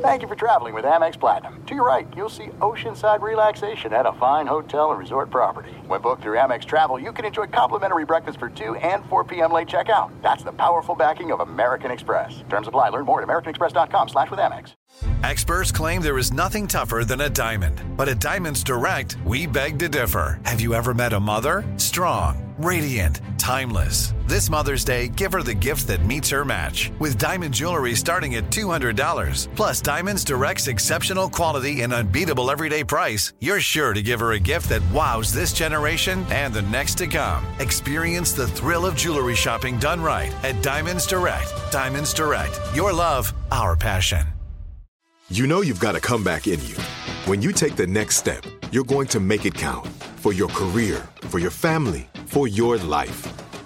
Thank you for traveling with Amex Platinum. To your right, you'll see oceanside relaxation at a fine hotel and resort property. When booked through Amex Travel, you can enjoy complimentary breakfast for 2 and 4 p.m. late checkout. That's the powerful backing of American Express. Terms apply. Learn more at americanexpress.com slash with Amex. Experts claim there is nothing tougher than a diamond. But at Diamonds Direct, we beg to differ. Have you ever met a mother? Strong, radiant, timeless. This Mother's Day, give her the gift that meets her match. With diamond jewelry starting at $200. Plus, Diamonds Direct's exceptional quality and unbeatable everyday price, you're sure to give her a gift that wows this generation and the next to come. Experience the thrill of jewelry shopping done right at Diamonds Direct. Diamonds Direct. Your love, our passion. You know you've got a comeback in you. When you take the next step, you're going to make it count for your career, for your family, for your life.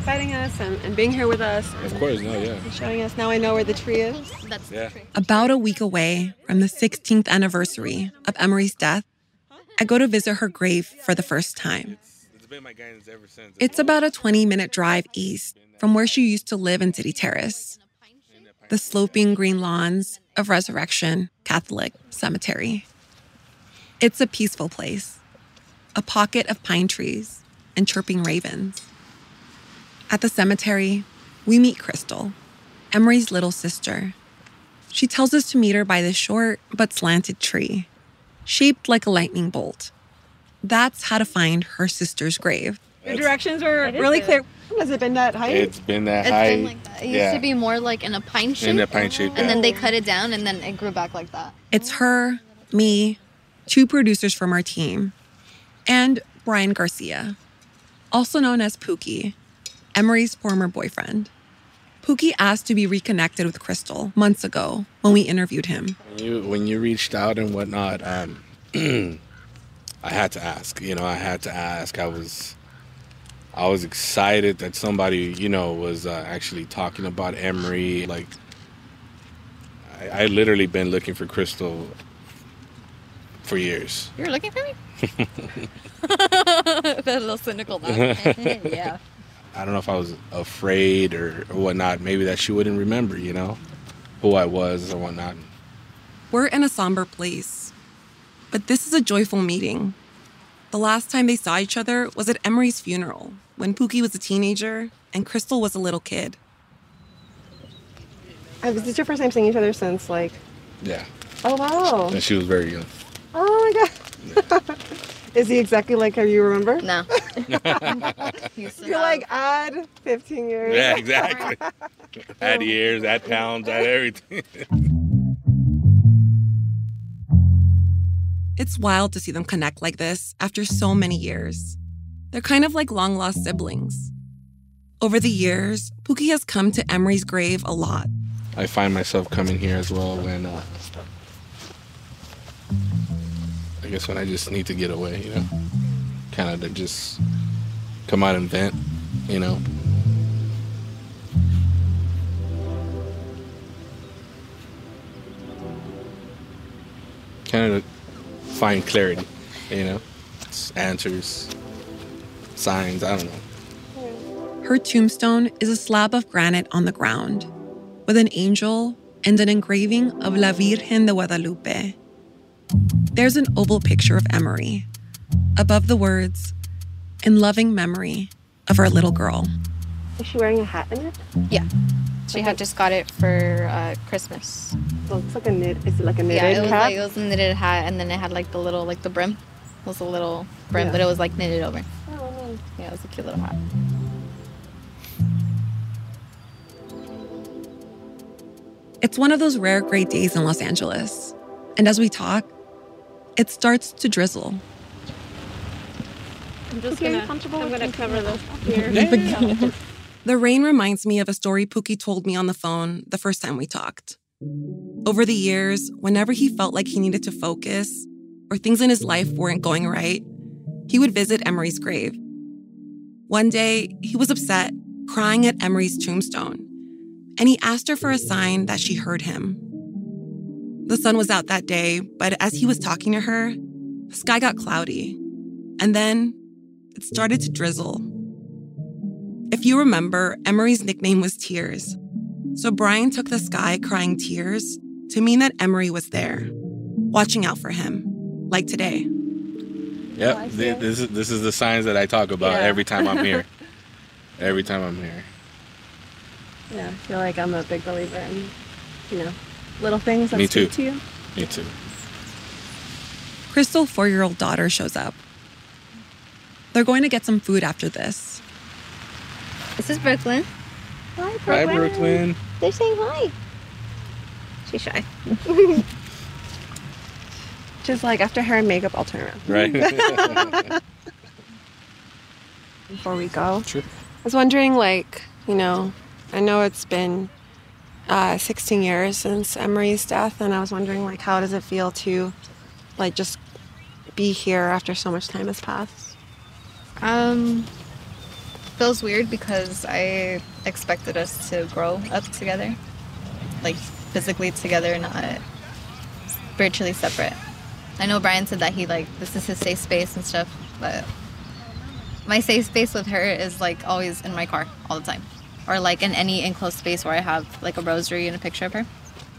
inviting us and, and being here with us. Of course, no, yeah. Showing us. Now I know where the tree is. That's Yeah. About a week away from the 16th anniversary of Emmery's death, I go to visit her grave for the first time. It's been my guidance ever since. It's about a 20 minute drive east from where she used to live in City Terrace, the sloping green lawns of Resurrection Catholic Cemetery. It's a peaceful place, a pocket of pine trees and chirping ravens. At the cemetery, we meet Crystal, Emmery's little sister. She tells us to meet her by the short but slanted tree, shaped like a lightning bolt. That's how to find her sister's grave. The directions were really good. clear. Has it been that height? It's been that It's high. been like that. It used yeah. to be more like in a pine shape. in a pine shape. And yeah. then they cut it down and then it grew back like that. It's her, me, two producers from our team, and Brian Garcia, also known as Pookie, Emmery's former boyfriend. Pookie asked to be reconnected with Crystal months ago when we interviewed him. When you when you reached out and whatnot, um, I had to ask. You know, I had to ask. I was I was excited that somebody you know was uh, actually talking about Emmery. Like, I, I literally been looking for Crystal for years. You were looking for me? That's a little cynical. That. yeah. I don't know if I was afraid or, or whatnot. Maybe that she wouldn't remember. You know, who I was or whatnot. We're in a somber place, but this is a joyful meeting. The last time they saw each other was at Emmery's funeral when Pookie was a teenager and Crystal was a little kid. Uh, is this your first time seeing each other since, like, Yeah, oh, wow. and she was very young. Oh, my God. Is he exactly like how you remember? No. You're like, odd 15 years. Yeah, exactly. add years, add pounds, add everything. It's wild to see them connect like this after so many years. They're kind of like long lost siblings. Over the years, Pookie has come to Emmery's grave a lot. I find myself coming here as well when uh, I guess when I just need to get away, you know, kind of to just come out and vent, you know. Kind of find clarity, you know, It's answers, signs. I don't know. Her tombstone is a slab of granite on the ground with an angel and an engraving of La Virgen de Guadalupe. There's an oval picture of Emmery above the words, in loving memory of our little girl. Is she wearing a hat in it? Yeah. She had just got it for uh, Christmas. Well, it's like a knit. Is it like a knitted Yeah, it was hat? like it was a knitted hat, and then it had like the little like the brim. It was a little brim, Yeah. but it was like knitted over. oh, nice. Yeah, it was a cute little hat. It's one of those rare great days in Los Angeles. And as we talk, it starts to drizzle. I'm just Okay, gonna, comfortable I'm gonna cover it this here. The rain reminds me of a story Pookie told me on the phone the first time we talked. Over the years, whenever he felt like he needed to focus or things in his life weren't going right, he would visit Emmery's grave. One day, he was upset, crying at Emmery's tombstone, and he asked her for a sign that she heard him. The sun was out that day, but as he was talking to her, the sky got cloudy, and then it started to drizzle. If you remember, Emmery's nickname was Tears. So Brian took the sky crying tears to mean that Emmery was there, watching out for him, like today. Yep, Oh, I see th- it. this is this is the signs that I talk about Yeah. every time I'm here. every time I'm here. Yeah, I feel like I'm a big believer in, you know, little things that Me speak too. to you. Me too. Crystal's four year old daughter shows up. They're going to get some food after this. This is Brooklyn. Hi, Hi, Brooklyn. They're saying hi. She's shy. Just like after hair and makeup, I'll turn around. Right. Before we go, Sure. I was wondering, like, you know, I know it's been uh, 16 years since Emmery's death, and I was wondering, like, how does it feel to, like, just be here after so much time has passed? Um, feels weird because I expected us to grow up together, like physically together, not spiritually separate. I know Brian said that he like this is his safe space and stuff, but my safe space with her is like always in my car all the time, or like in any enclosed space where I have like a rosary and a picture of her.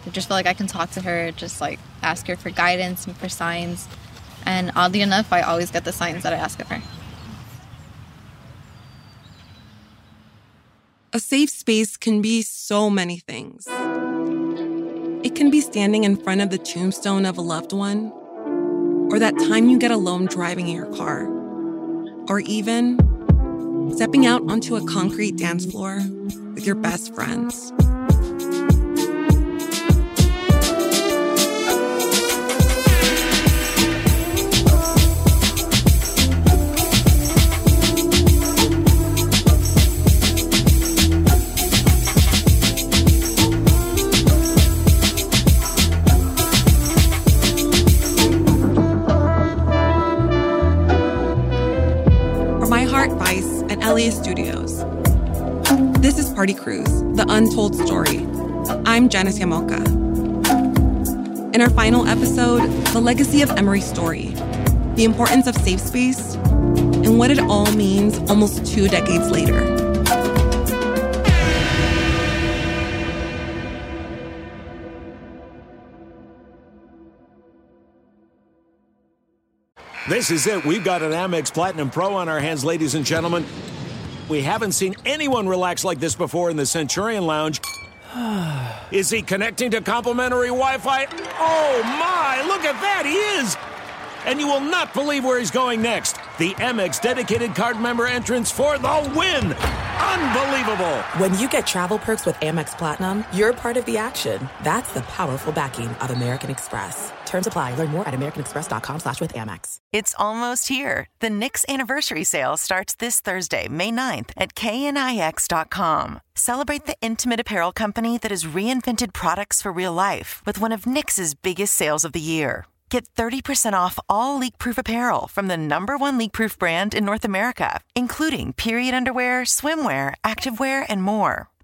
I just feel like I can talk to her, just like ask her for guidance and for signs. And oddly enough, I always get the signs that I ask of her. A safe space can be so many things. It can be standing in front of the tombstone of a loved one, or that time you get alone driving in your car, or even stepping out onto a concrete dance floor with your best friends. Party Crews, the untold story. I'm Janice Llamoca. In our final episode, the legacy of Emmery's story, the importance of safe space, and what it all means almost two decades later. This is it. We've got an Amex Platinum Pro on our hands, ladies and gentlemen. We haven't seen anyone relax like this before in the Centurion Lounge. Is he connecting to complimentary Wi Fi? Oh my, look at that, he is! And you will not believe where he's going next. The Amex dedicated card member entrance for the win! Unbelievable! When you get travel perks with Amex Platinum, you're part of the action. That's the powerful backing of American Express. Terms apply. Learn more at americanexpress.com slash with Amex. It's almost here. The Knix anniversary sale starts this Thursday, May 9th at knix.com. Celebrate the intimate apparel company that has reinvented products for real life with one of Knix's biggest sales of the year. Get 30% off all leak-proof apparel from the number one leak-proof brand in North America, including period underwear, swimwear, activewear, and more.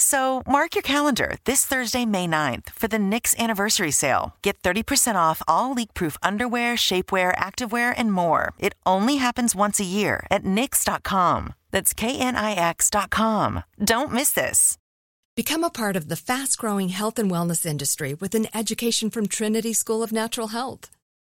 So mark your calendar this Thursday, May 9th for the Knix anniversary sale. Get 30% off all leak-proof underwear, shapewear, activewear, and more. It only happens once a year at Knix.com. That's K-N-I-X.com. Don't miss this. Become a part of the fast growing health and wellness industry with an education from Trinity School of Natural Health.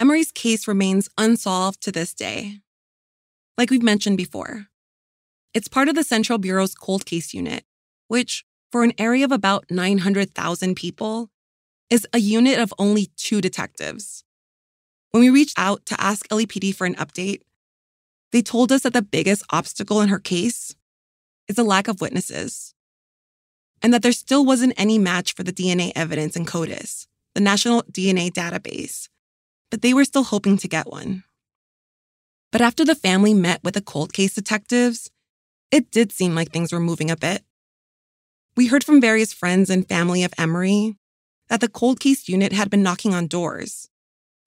Emmery's case remains unsolved to this day. Like we've mentioned before, it's part of the Central Bureau's cold case unit, which, for an area of about 900,000 people, is a unit of only two detectives. When we reached out to ask LAPD for an update, they told us that the biggest obstacle in her case is the lack of witnesses, and that there still wasn't any match for the DNA evidence in CODIS, the National DNA Database, but they were still hoping to get one. But after the family met with the cold case detectives, it did seem like things were moving a bit. We heard from various friends and family of Emmery that the cold case unit had been knocking on doors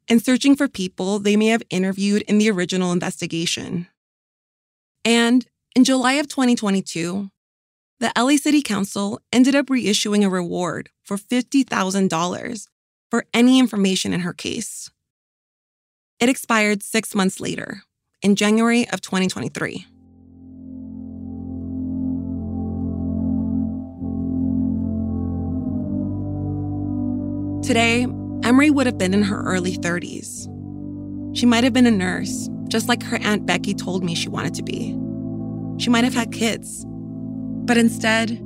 and searching for people they may have interviewed in the original investigation. And in July of 2022, the LA City Council ended up reissuing a reward for $50,000 for any information in her case. It expired six months later, in January of 2023. Today, Emmery would have been in her early 30s. She might have been a nurse, just like her Aunt Becky told me she wanted to be. She might have had kids. But instead,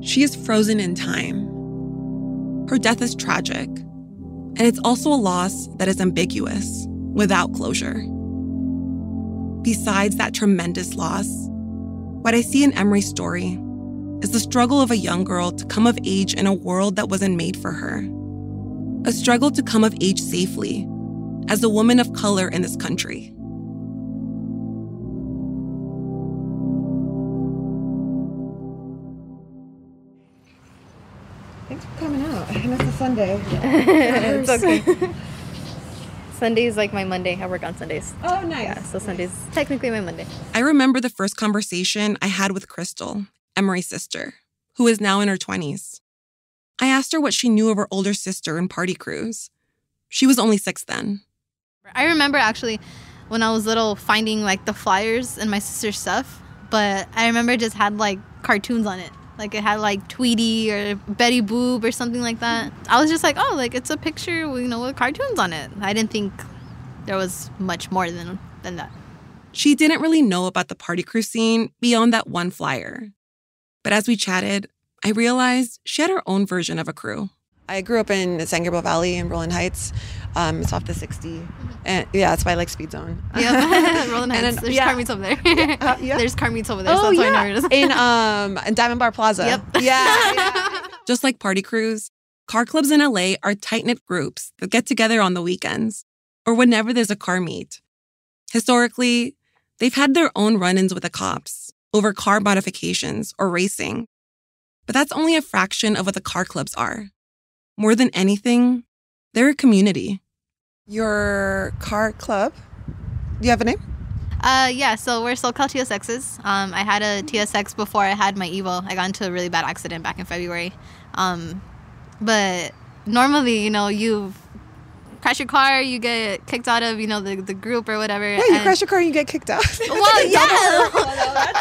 she is frozen in time. Her death is tragic, and it's also a loss that is ambiguous, without closure. Besides that tremendous loss, what I see in Emmery's story is the struggle of a young girl to come of age in a world that wasn't made for her a struggle to come of age safely as a woman of color in this country. Thanks for coming out. I missed a Sunday. it's okay. Sunday is like my Monday. I work on Sundays. Oh, nice. Yeah, so Sunday's technically my Monday. I remember the first conversation I had with Crystal, Emmery's sister, who is now in her 20s. I asked her what she knew of her older sister and party crews. She was only six then. I remember actually when I was little finding like the flyers and my sister's stuff, but I remember just had like cartoons on it. Like it had like Tweety or Betty Boop or something like that. I was just like, oh, like it's a picture, you know, with cartoons on it. I didn't think there was much more than than that. She didn't really know about the party crew scene beyond that one flyer. But as we chatted, I realized she had her own version of a crew. I grew up in San Gabriel Valley in Rowland Heights. Um, it's off the 60. And yeah, it's by like Speed Zone. Yeah, Rowland Heights. And then- There's yeah. car meets over there. Uh, yeah. There's car meets over there. Oh, so that's why I yeah. know where it is. in, um, in Diamond Bar Plaza. Yep. Yeah. yeah. Just like party crews, car clubs in LA are tight knit groups that get together on the weekends or whenever there's a car meet. Historically, they've had their own run ins with the cops over car modifications or racing. But that's only a fraction of what the car clubs are. More than anything, they're a community. Your car club. Do you have a name? Uh, yeah, so we're SoCal TSXs. Um, I had a TSX before I had my Evo. I got into a really bad accident back in February. Um, but normally, you know, you crash your car, you get kicked out of, you know, the, the group or whatever. Yeah, you and- crash your car and you get kicked out. Well, yeah.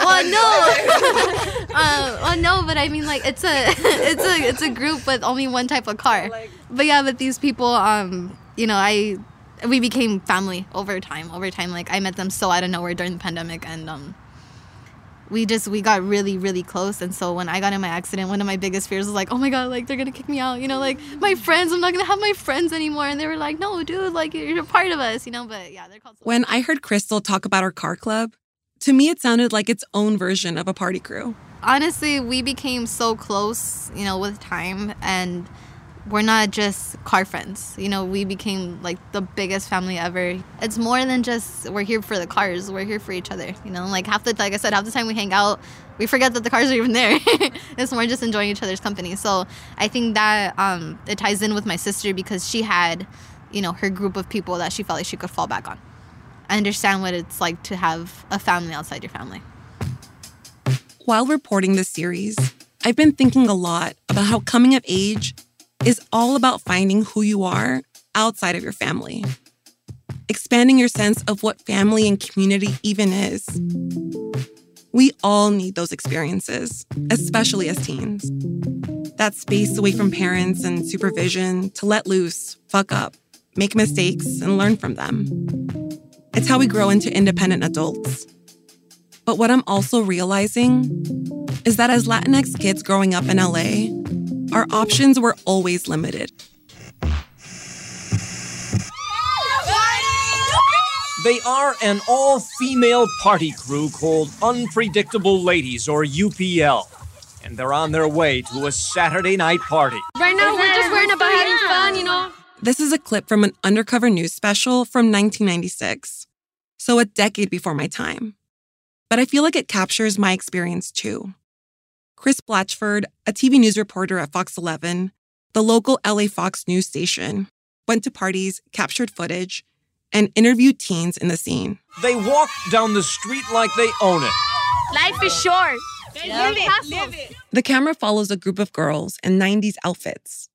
well, no. uh, well, no, but I mean, like, it's a, it's a, it's a group with only one type of car. But yeah, but these people, um, you know, I, we became family over time. Over time, like, I met them so out of nowhere during the pandemic, and um, we just we got really really close. And so when I got in my accident, one of my biggest fears was like, oh my god, like they're gonna kick me out. You know, like my friends, I'm not gonna have my friends anymore. And they were like, no, dude, like you're a part of us. You know, but yeah, they're called. When I heard Crystal talk about her car club, to me it sounded like its own version of a party crew. honestly we became so close you know with time and we're not just car friends. You know, we became like the biggest family ever. It's more than just we're here for the cars. We're here for each other. You know, like half the like I said, half the time we hang out, we forget that the cars are even there. it's more just enjoying each other's company. So I think that um, it ties in with my sister because she had, you know, her group of people that she felt like she could fall back on. I understand what it's like to have a family outside your family. While reporting this series, I've been thinking a lot about how coming of age is all about finding who you are outside of your family, expanding your sense of what family and community even is. We all need those experiences, especially as teens. That space away from parents and supervision to let loose, fuck up, make mistakes, and learn from them. It's how we grow into independent adults. But what I'm also realizing is that as Latinx kids growing up in LA, our options were always limited. They are an all female party crew called Unpredictable Ladies, or UPL. And they're on their way to a Saturday night party. Right now, we're just worrying about having fun, you know? This is a clip from an undercover news special from 1996, so a decade before my time. But I feel like it captures my experience too. Chris Blatchford, a TV news reporter at Fox 11, the local LA Fox news station, went to parties, captured footage, and interviewed teens in the scene. They walk down the street like they own it. Life is short. Live it, live it. The camera follows a group of girls in 90s outfits.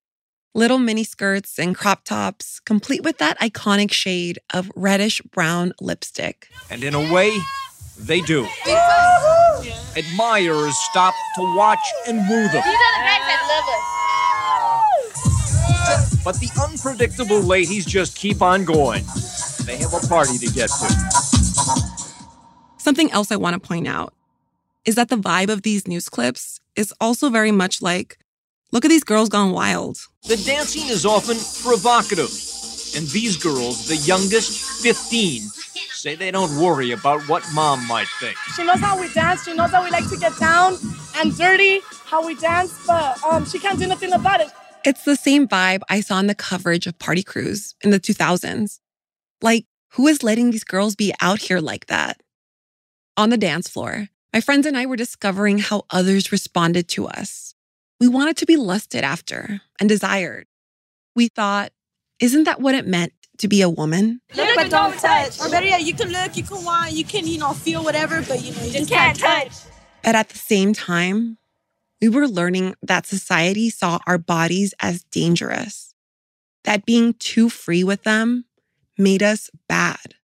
Little mini skirts and crop tops, complete with that iconic shade of reddish brown lipstick. And in a way, they do. Admirers stop to watch and woo them. These are the guys that love us. But the unpredictable ladies just keep on going. They have a party to get to. Something else I want to point out is that the vibe of these news clips is also very much like look at these girls gone wild. The dancing is often provocative. And these girls, the youngest, 15, say they don't worry about what mom might think. She knows how we dance. She knows how we like to get down and dirty, how we dance, but um, she can't do nothing about it. It's the same vibe I saw in the coverage of Party Crews in the 2000s. Like, who is letting these girls be out here like that? On the dance floor, my friends and I were discovering how others responded to us. We wanted to be lusted after and desired. We thought, isn't that what it meant to be a woman? Look, but don't touch. Or better yet, you can look, you can want, you can, you know, feel whatever, but you know, you just, can't touch. But at the same time, we were learning that society saw our bodies as dangerous, that being too free with them made us bad.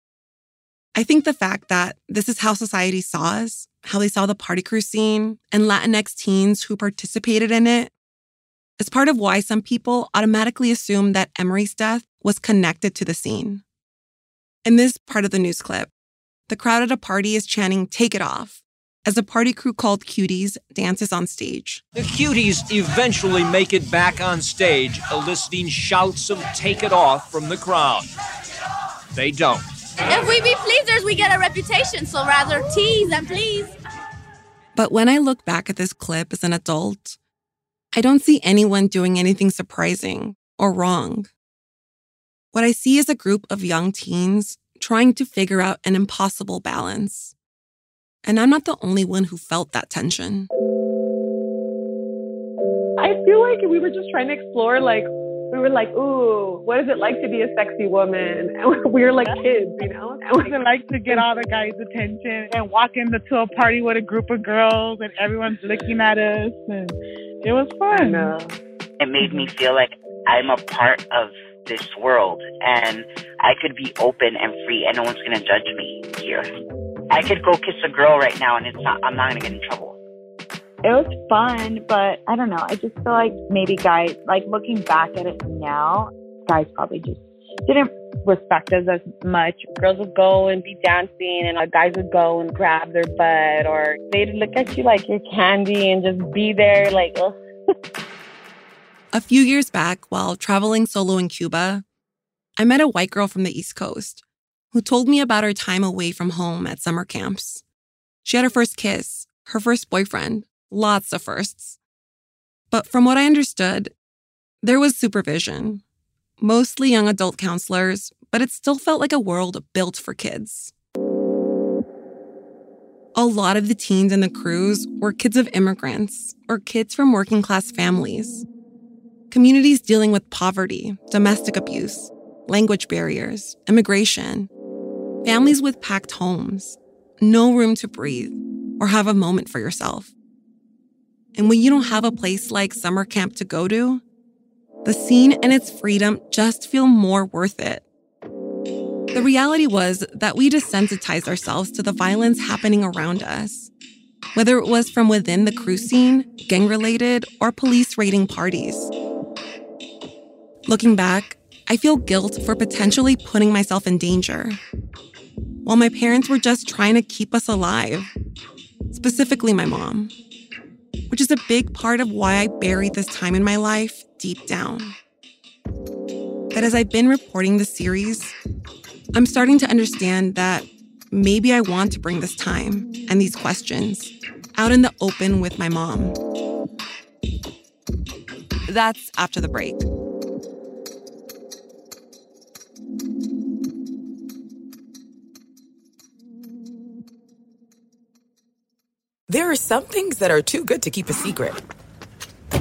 I think the fact that this is how society saw us, how they saw the party crew scene, and Latinx teens who participated in it, is part of why some people automatically assume that Emmery's death was connected to the scene. In this part of the news clip, the crowd at a party is chanting, Take it off, as a party crew called Cuties dances on stage. The Cuties eventually make it back on stage, eliciting shouts of Take it off from the crowd. They don't. If we be pleasers, we get a reputation, so rather tease and please. But when I look back at this clip as an adult, I don't see anyone doing anything surprising or wrong. What I see is a group of young teens trying to figure out an impossible balance. And I'm not the only one who felt that tension. I feel like we were just trying to explore, like, we were like, ooh, what is it like to be a sexy woman? And we were like kids, you know? What is it like to get all the guys' attention and walk into a party with a group of girls and everyone's looking at us? And it was fun. It made me feel like I'm a part of this world and I could be open and free and no one's going to judge me here. I could go kiss a girl right now and it's not, I'm not going to get in trouble. It was fun, but I don't know. I just feel like maybe guys, like looking back at it now, guys probably just didn't respect us as much. Girls would go and be dancing, and uh, guys would go and grab their butt, or they'd look at you like you're candy and just be there, like, oh. A few years back, while traveling solo in Cuba, I met a white girl from the East Coast who told me about her time away from home at summer camps. She had her first kiss, her first boyfriend, lots of firsts. But from what I understood, There was supervision, mostly young adult counselors, but it still felt like a world built for kids. A lot of the teens in the crews were kids of immigrants or kids from working class families. Communities dealing with poverty, domestic abuse, language barriers, immigration. Families with packed homes, no room to breathe or have a moment for yourself. And when you don't have a place like summer camp to go to, the scene and its freedom just feel more worth it. The reality was that we desensitized ourselves to the violence happening around us, whether it was from within the crew scene, gang related, or police raiding parties. Looking back, I feel guilt for potentially putting myself in danger, while my parents were just trying to keep us alive, specifically my mom, which is a big part of why I buried this time in my life deep down. But as I've been reporting the series, I'm starting to understand that maybe I want to bring this time and these questions out in the open with my mom. That's after the break. There are some things that are too good to keep a secret.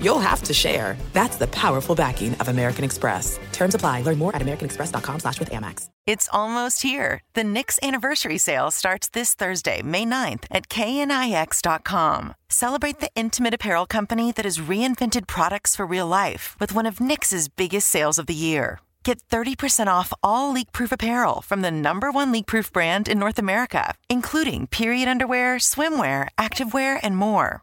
you'll have to share. That's the powerful backing of American Express. Terms apply. Learn more at americanexpress.com slash with Amex. It's almost here. The Knix anniversary sale starts this Thursday, May 9th at knix.com. Celebrate the intimate apparel company that has reinvented products for real life with one of Knix's biggest sales of the year. Get 30% off all leak-proof apparel from the number one leak-proof brand in North America, including period underwear, swimwear, activewear, and more.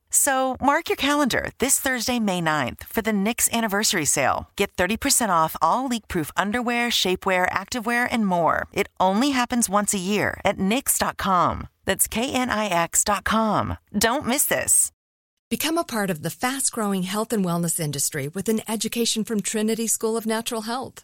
So mark your calendar this Thursday, May 9th for the Knix anniversary sale. Get 30% off all leak-proof underwear, shapewear, activewear, and more. It only happens once a year at knix.com. That's K-N-I-X.com. Don't miss this. Become a part of the fast growing health and wellness industry with an education from Trinity School of Natural Health.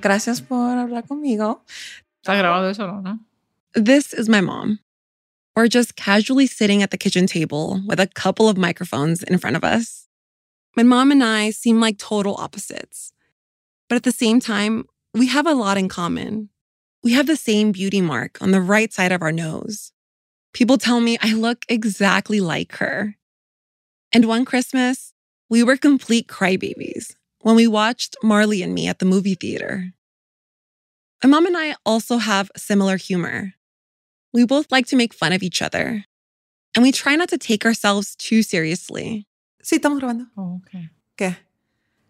Gracias por hablar conmigo. Está grabado eso, ¿no? This is my mom. We're just casually sitting at the kitchen table with a couple of microphones in front of us. My mom and I seem like total opposites. But at the same time, we have a lot in common. We have the same beauty mark on the right side of our nose. People tell me I look exactly like her. And one Christmas, we were complete crybabies when we watched Marley and Me at the movie theater. My mom and I also have similar humor. We both like to make fun of each other. And we try not to take ourselves too seriously. Sí, estamos grabando. Oh, ok. ¿Qué?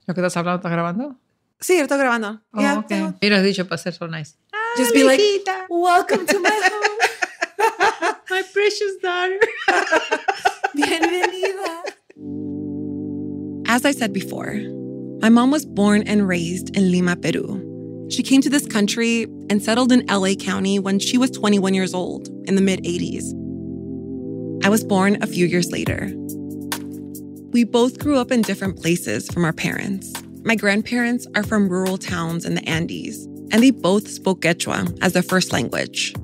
¿Lo que estás hablando está grabando? Sí, lo estoy grabando. Oh, Yeah, ok. tengo- Mira, has dicho para ser so nice. Just be like, welcome to my home. My precious daughter. Bienvenida. As I said before, my mom was born and raised in Lima, Peru. She came to this country and settled in LA County when she was 21 years old in the mid 80s. I was born a few years later. We both grew up in different places from our parents. My grandparents are from rural towns in the Andes, and they both spoke Quechua as their first language.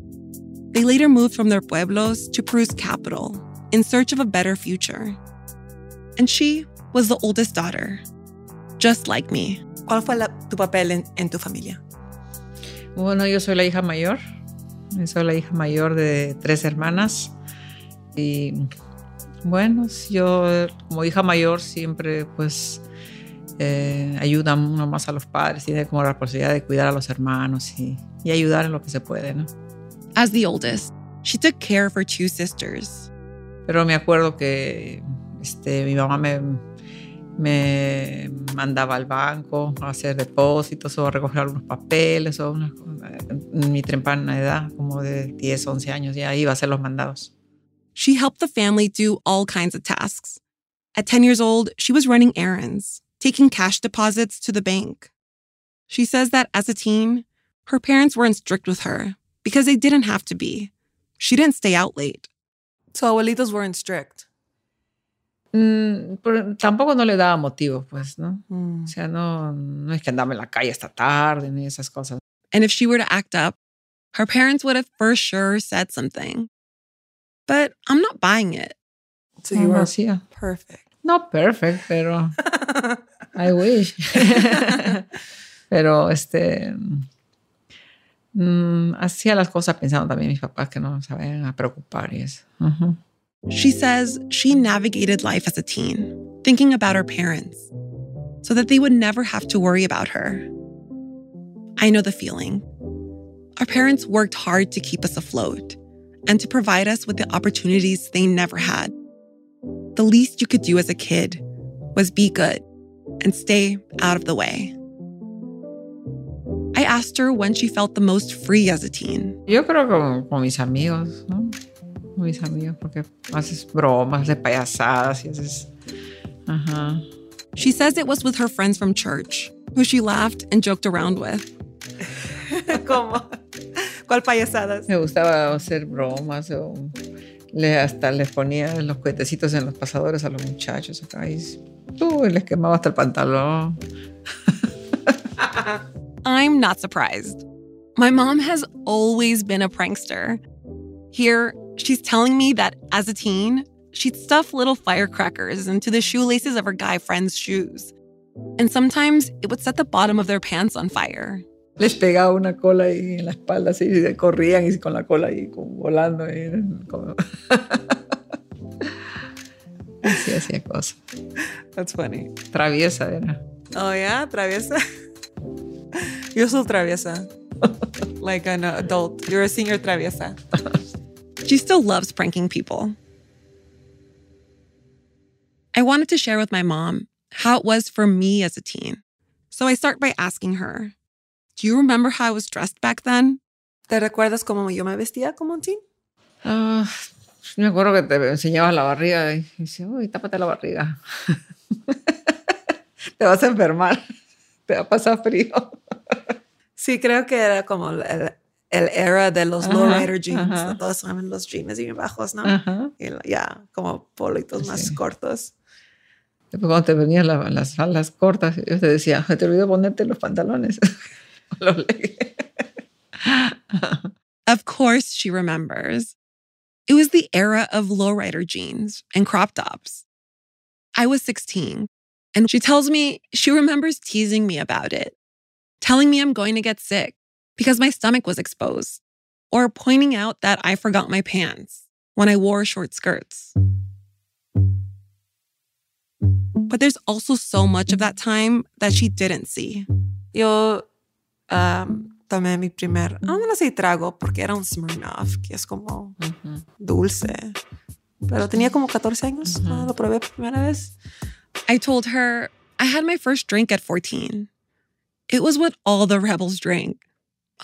They later moved from their pueblos to Peru's capital in search of a better future. And she was the oldest daughter, just like me. ¿Cuál fue la, tu papel en, en tu familia? Bueno, yo soy la hija mayor. Yo soy la hija mayor de tres hermanas. Y bueno, yo como hija mayor siempre pues eh, ayuda uno más a los padres, tiene como la posibilidad de cuidar a los hermanos y, y ayudar en lo que se puede, ¿no? As the oldest, she took care of her two sisters. Pero me acuerdo que este, mi mamá me, me mandaba al banco a hacer depósitos o a recoger algunos papeles o una, en mi temprana edad, como de 10, 11 años, ya iba a hacer los mandados. She helped the family do all kinds of tasks. At 10 years old, she was running errands, taking cash deposits to the bank. She says that as a teen, her parents weren't strict with her because they didn't have to be. She didn't stay out late. So abuelitos weren't strict. Mm, pero tampoco no le daba motivo, pues, ¿no? Mm. O sea, no, no es que andaba en la calle hasta tarde ni esas cosas. And if she were to act up, her parents would have for sure said something. But I'm not buying it. So you no, were perfect. Not perfect, pero I wish. pero este mm, hacía las cosas pensando también mis papás que no sabían a preocupar y eso. Uh -huh. She says she navigated life as a teen, thinking about her parents, so that they would never have to worry about her. I know the feeling. Our parents worked hard to keep us afloat and to provide us with the opportunities they never had. The least you could do as a kid was be good and stay out of the way. I asked her when she felt the most free as a teen. Yo creo que con mis amigos, ¿no? Mis amigos, porque haces bromas, haces payasadas y haces. Ajá. She says it was with her friends from church, who she laughed and joked around with. ¿Cómo? ¿Cuál payasadas? Me gustaba hacer bromas o le, hasta les ponía los cuetecitos en los pasadores a los muchachos acá y uh, les quemaba hasta el pantalón. I'm not surprised. My mom has always been a prankster. Here, she's telling me that as a teen, she'd stuff little firecrackers into the shoelaces of her guy friends' shoes. And sometimes it would set the bottom of their pants on fire. Les pegaba una cola ahí en la espalda, así, y corrían y con la cola ahí como volando. Ahí, como... así hacía cosas. That's funny. Traviesa era. Oh, yeah? Traviesa? Yo soy traviesa. like an adult. You're a senior traviesa. She still loves pranking people. I wanted to share with my mom how it was for me as a teen. So I start by asking her, Do you remember how I was dressed back then? ¿Te recuerdas cómo yo me vestía como un teen? Uh, me acuerdo que te enseñabas la barriga y dice, uy, tápate la barriga. te vas a enfermar, te va a pasar frío. sí, creo que era como el, el era de los lowrider jeans. Ajá. Todos los jeans bien bajos, ¿no? Ajá. Y ya, como politos sí. más cortos. Después cuando te venían la, las faldas cortas, yo te decía, te olvidó ponerte los pantalones. los of course she remembers. It was the era of lowrider jeans and crop tops. I was 16, and she tells me she remembers teasing me about it, telling me I'm going to get sick because my stomach was exposed, or pointing out that I forgot my pants when I wore short skirts. But there's also so much of that time that she didn't see. Yo um, tomé mi primer, no me sé trago porque era un Smirnoff, que es como uh -huh. dulce. Pero tenía como 14 años, uh -huh. ¿no? lo probé por primera vez. I told her I had my first drink at 14. It was what all the rebels drank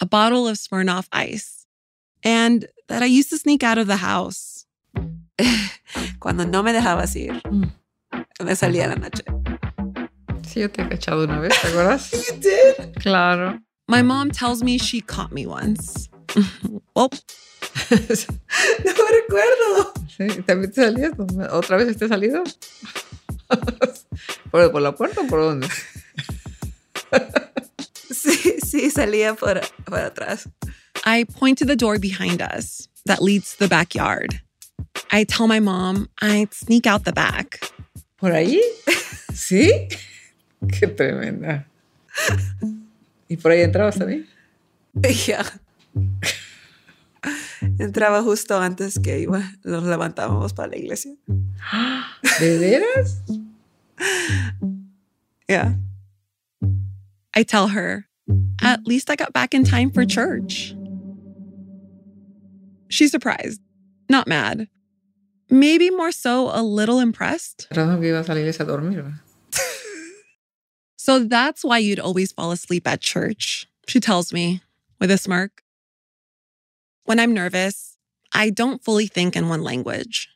a bottle of Smirnoff ice. And that I used to sneak out of the house. cuando no me dejabas ir, mm. me salía la noche. Sí, yo te he cachado una vez, ¿te acuerdas? you did? Claro. My mom tells me she caught me once. well, no me recuerdo. Sí, ¿también te salías? ¿Otra vez te salido? ¿Por, ¿Por la puerta o por dónde? sí, sí, salía por, por atrás. I point to the door behind us that leads to the backyard. I tell my mom I'd sneak out the back. ¿Por ahí? ¿Sí? Qué tremenda. ¿Y por ahí entrabas también? Ya. Entraba justo antes que iba, nos levantábamos para la iglesia. ¿De veras? Yeah. I tell her, at least I got back in time for church. She's surprised, not mad. Maybe more so a little impressed. Razón que ibas a la iglesia a dormir. ¿verdad? So that's why you'd always fall asleep at church, she tells me with a smirk. When I'm nervous, I don't fully think in one language.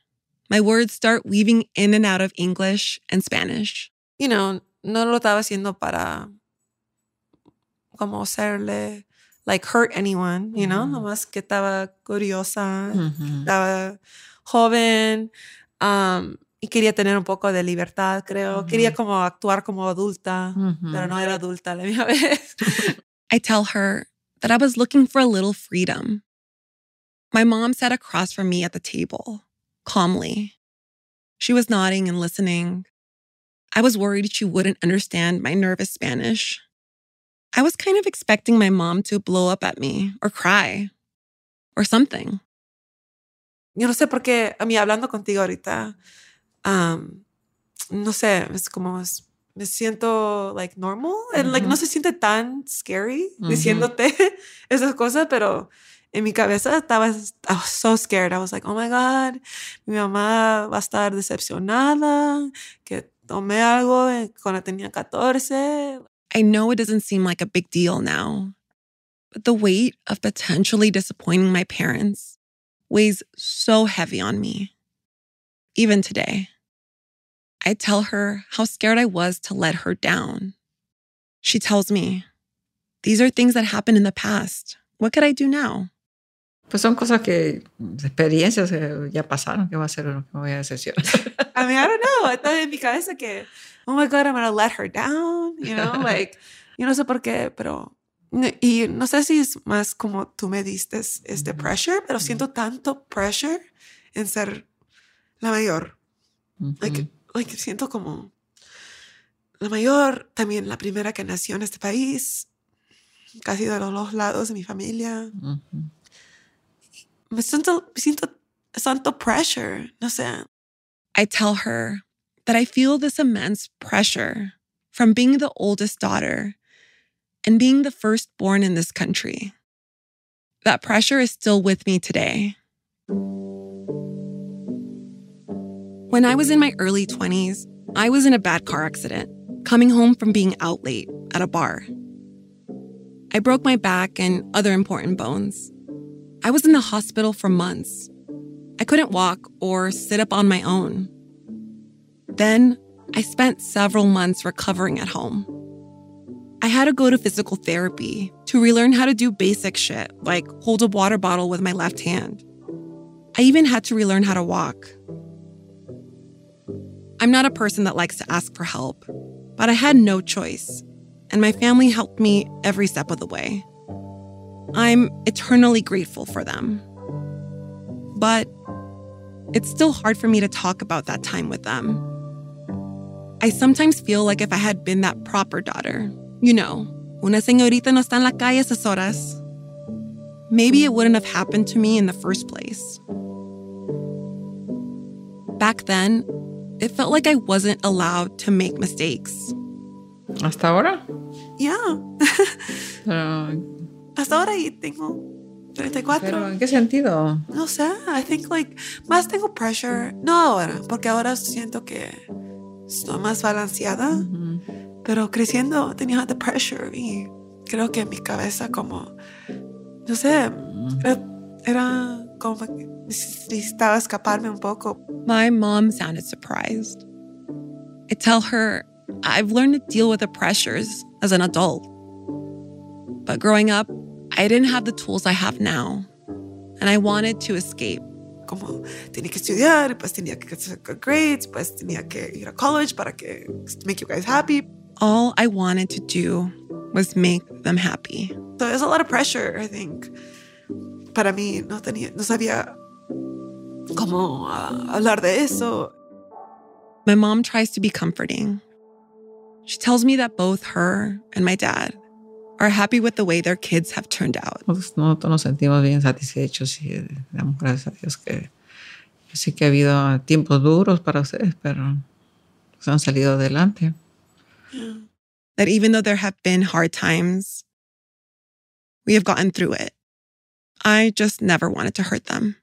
My words start weaving in and out of English and Spanish. You know, no lo estaba haciendo para como like hurt anyone, you know, mm-hmm. nomás que estaba curiosa, Ujú. Mm-hmm. estaba joven um, y quería tener un poco de libertad, creo. Quería mm-hmm. como actuar como adulta, Ujú. pero no era adulta la misma vez. I tell her that I was looking for a little freedom. My mom sat across from me at the table, calmly. She was nodding and listening. I was worried she wouldn't understand my nervous Spanish. I was kind of expecting my mom to blow up at me or cry or something. Yo no sé por qué, a mí hablando contigo ahorita, um, no sé, es como, es- me siento like normal, and, like no se siente tan scary Ujú. diciéndote esas cosas, pero en mi cabeza estaba, I was so scared. I was like, oh my God, mi mamá va a estar decepcionada, que tomé algo eh, cuando tenía 14. I know it doesn't seem like a big deal now, but the weight of potentially disappointing my parents weighs so heavy on me. Even today, I tell her how scared I was to let her down. She tells me, These are things that happened in the past. What could I do now? Pues son cosas que, experiencias que ya pasaron, que va a ser lo que me voy a decepcionar. I mean, I don't know. Estaba en mi cabeza que, oh my God, I'm going to let her down, you know, like, yo no sé por qué, pero, y no sé si es más como tú me diste este pressure, pero siento tanto pressure en ser la mayor. Like, like, siento como la mayor, también la primera que nació en este país, casi de los dos lados de mi familia. Me siento, siento tanto pressure, no sé. I tell her that I feel this immense pressure from being the oldest daughter and being the firstborn in this country. That pressure is still with me today. When I was in my early 20s, I was in a bad car accident, coming home from being out late at a bar. I broke my back and other important bones. I was in the hospital for months. I couldn't walk or sit up on my own. Then I spent several months recovering at home. I had to go to physical therapy to relearn how to do basic shit like hold a water bottle with my left hand. I even had to relearn how to walk. I'm not a person that likes to ask for help, but I had no choice, and my family helped me every step of the way. I'm eternally grateful for them. But it's still hard for me to talk about that time with them. I sometimes feel like if I had been that proper daughter, you know, una señorita no está en la calle esas horas, maybe it wouldn't have happened to me in the first place. Back then, it felt like I wasn't allowed to make mistakes. ¿Hasta ahora? Yeah. Pero, Hasta ahora y tengo 34. pero, ¿en qué sentido? No sé, I think like más tengo pressure. No ahora, porque ahora siento que estoy más balanceada. Pero creciendo tenía the pressure y creo que en mi cabeza como, no sé, era, era como necesitaba escaparme un poco. My mom sounded surprised. I tell her I've learned to deal with the pressures as an adult. But growing up, I didn't have the tools I have now, and I wanted to escape. Como tenía que estudiar, pues tenía que good grades, pues tenía que ir a college para que make you guys happy. All I wanted to do was make them happy. So there's a lot of pressure, I think. Para mí no tenía, no sabía cómo uh, hablar de eso. My mom tries to be comforting. She tells me that both her and my dad are happy with the way their kids have turned out. Nosotros nos sentimos bien satisfechos y damos gracias a Dios que sí que ha habido tiempos duros para ustedes, pero se han salido adelante. That even though there have been hard times, we have gotten through it. I just never wanted to hurt them.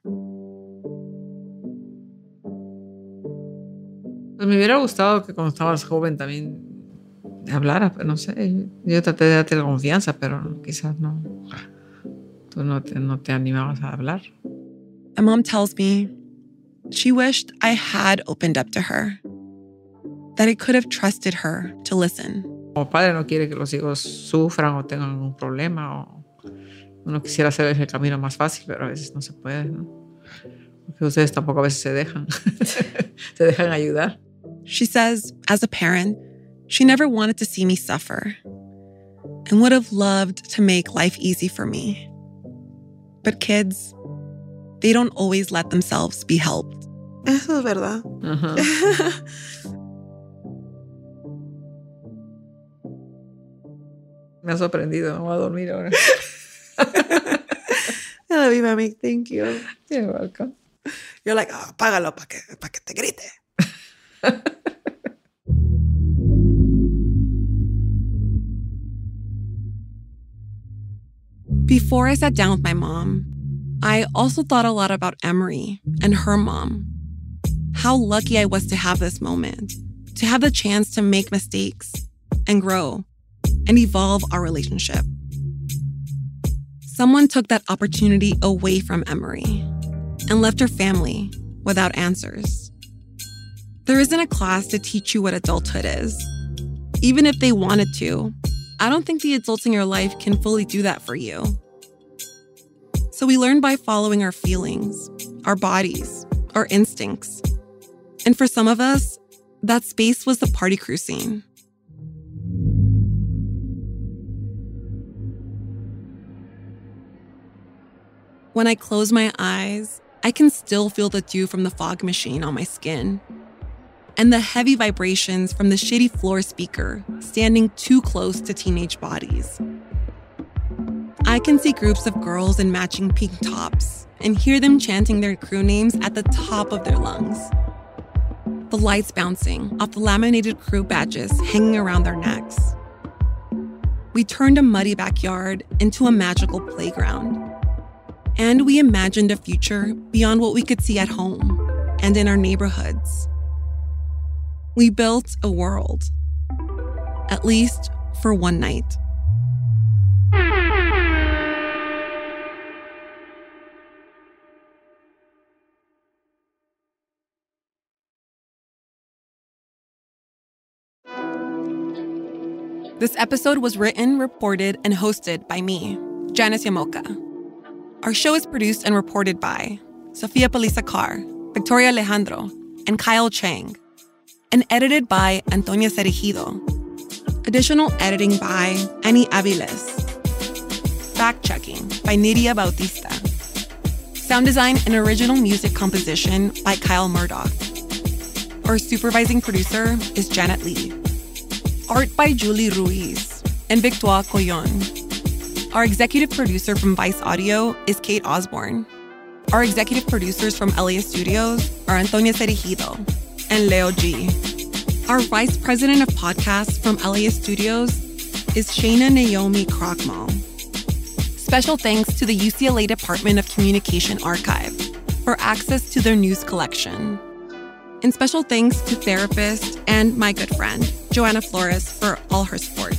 Pues me hubiera gustado que cuando estabas joven también hablara, pero no sé. Yo traté de darte la confianza, pero quizás no. Tú no te, no te animabas a hablar. My mom tells me she wished I had opened up to her, that I could have trusted her to listen. Como padre no quiere que los hijos sufran o tengan un problema o uno quisiera hacer el camino más fácil, pero a veces no se puede, ¿no? Porque ustedes tampoco a veces se dejan, se dejan ayudar. She says, as a parent, she never wanted to see me suffer and would have loved to make life easy for me. But kids, they don't always let themselves be helped. Eso es verdad. Me ha sorprendido, voy a dormir ahora. I love you, mami. Thank you. You're welcome. You're like, oh, apágalo para que, pa que te grite. Before I sat down with my mom, I also thought a lot about Emmery and her mom. How lucky I was to have this moment, to have the chance to make mistakes and grow and evolve our relationship. Someone took that opportunity away from Emmery and left her family without answers. There isn't a class to teach you what adulthood is. Even if they wanted to, I don't think the adults in your life can fully do that for you. So we learn by following our feelings, our bodies, our instincts. And for some of us, that space was the party crew scene. When I close my eyes, I can still feel the dew from the fog machine on my skin and the heavy vibrations from the shitty floor speaker standing too close to teenage bodies. I can see groups of girls in matching pink tops and hear them chanting their crew names at the top of their lungs. The lights bouncing off the laminated crew badges hanging around their necks. We turned a muddy backyard into a magical playground. And we imagined a future beyond what we could see at home and in our neighborhoods. We built a world, at least for one night. This episode was written, reported, and hosted by me, Janice Llamoca. Our show is produced and reported by Sofia Palisa Carr, Victoria Alejandro, and Kyle Chang, and edited by Antonia Cereijido. Additional editing by Annie Aviles. Fact checking by Nidia Bautista. Sound design and original music composition by Kyle Murdoch. Our supervising producer is Janet Lee. Art by Julie Ruiz and Victoire Coyon. Our executive producer from Vice Audio is Kate Osborne. Our executive producers from LA Studios are Antonia Cereijido and Leo G. Our vice president of podcasts from LA Studios is Shana Naomi Krochmal. Special thanks to the UCLA Department of Communication Archive for access to their news collection. And special thanks to therapist and my good friend, Joanna Flores, for all her support.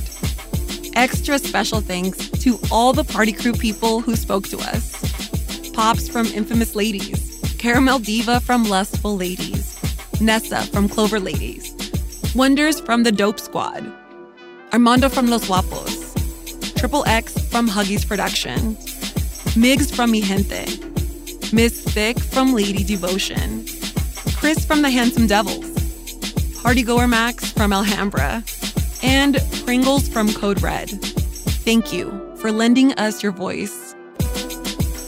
Extra special thanks to all the party crew people who spoke to us Pops from Infamous Ladies, Caramel Diva from Lustful Ladies, Nessa from Clover Ladies, Wonders from the Dope Squad, Armando from Los Guapos, Triple X from Huggies Production, Migs from Mi Gente, Miss Thick from Lady Devotion, Chris from the Handsome Devils, Partygoer Max from Alhambra, and Pringles from Code Red. Thank you for lending us your voice.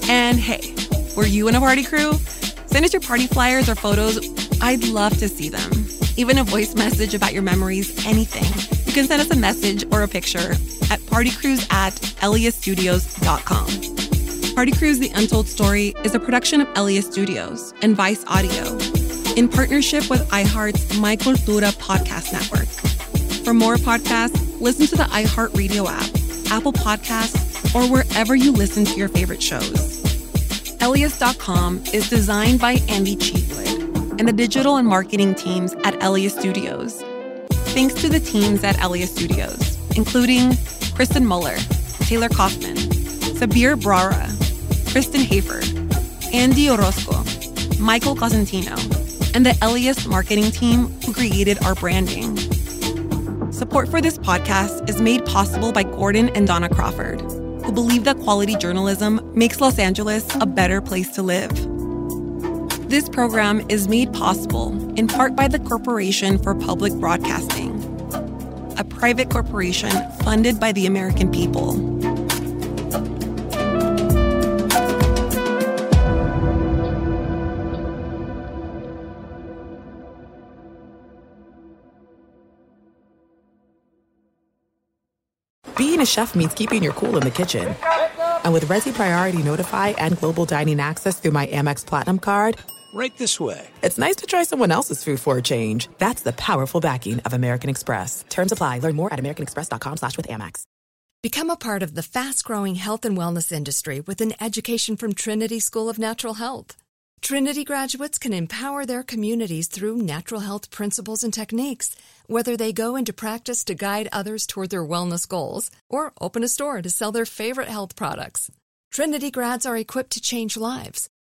And hey, were you in a party crew? Send us your party flyers or photos. I'd love to see them. Even a voice message about your memories, anything. You can send us a message or a picture at partycrews at laiststudios.com. Party Crews The Untold Story is a production of LAist Studios and Vice Audio in partnership with iHeart's My Cultura podcast network. For more podcasts, listen to the iHeart Radio app, Apple Podcasts, or wherever you listen to your favorite shows. LAist.com is designed by Andy Cheatwood and the digital and marketing teams at LAist Studios. Thanks to the teams at LAist Studios, including Kristen Muller, Taylor Kaufman, Sabir Brara, Kristen Hafer, Andy Orozco, Michael Cosentino, and the LAist marketing team who created our branding. Support for this podcast is made possible by Gordon and Donna Crawford, who believe that quality journalism makes Los Angeles a better place to live. This program is made possible in part by the Corporation for Public Broadcasting, a private corporation funded by the American people. Being a chef means keeping your cool in the kitchen. And with Resy Priority Notify and Global Dining Access through my Amex Platinum card, Right this way. it's nice to try someone else's food for a change. That's the powerful backing of American Express. Terms apply. Learn more at americanexpress.com slash with Amex. Become a part of the fast growing health and wellness industry with an education from Trinity School of Natural Health. Trinity graduates can empower their communities through natural health principles and techniques, whether they go into practice to guide others toward their wellness goals or open a store to sell their favorite health products. Trinity grads are equipped to change lives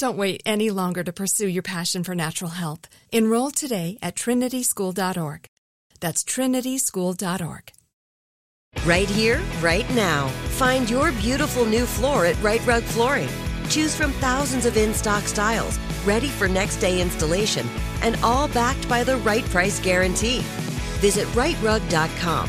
Don't wait any longer to pursue your passion for natural health. Enroll today at trinityschool.org. That's trinityschool.org. Right here, right now. Find your beautiful new floor at Right Rug Flooring. Choose from thousands of in stock styles, ready for next day installation, and all backed by the right price guarantee. Visit rightrug.com.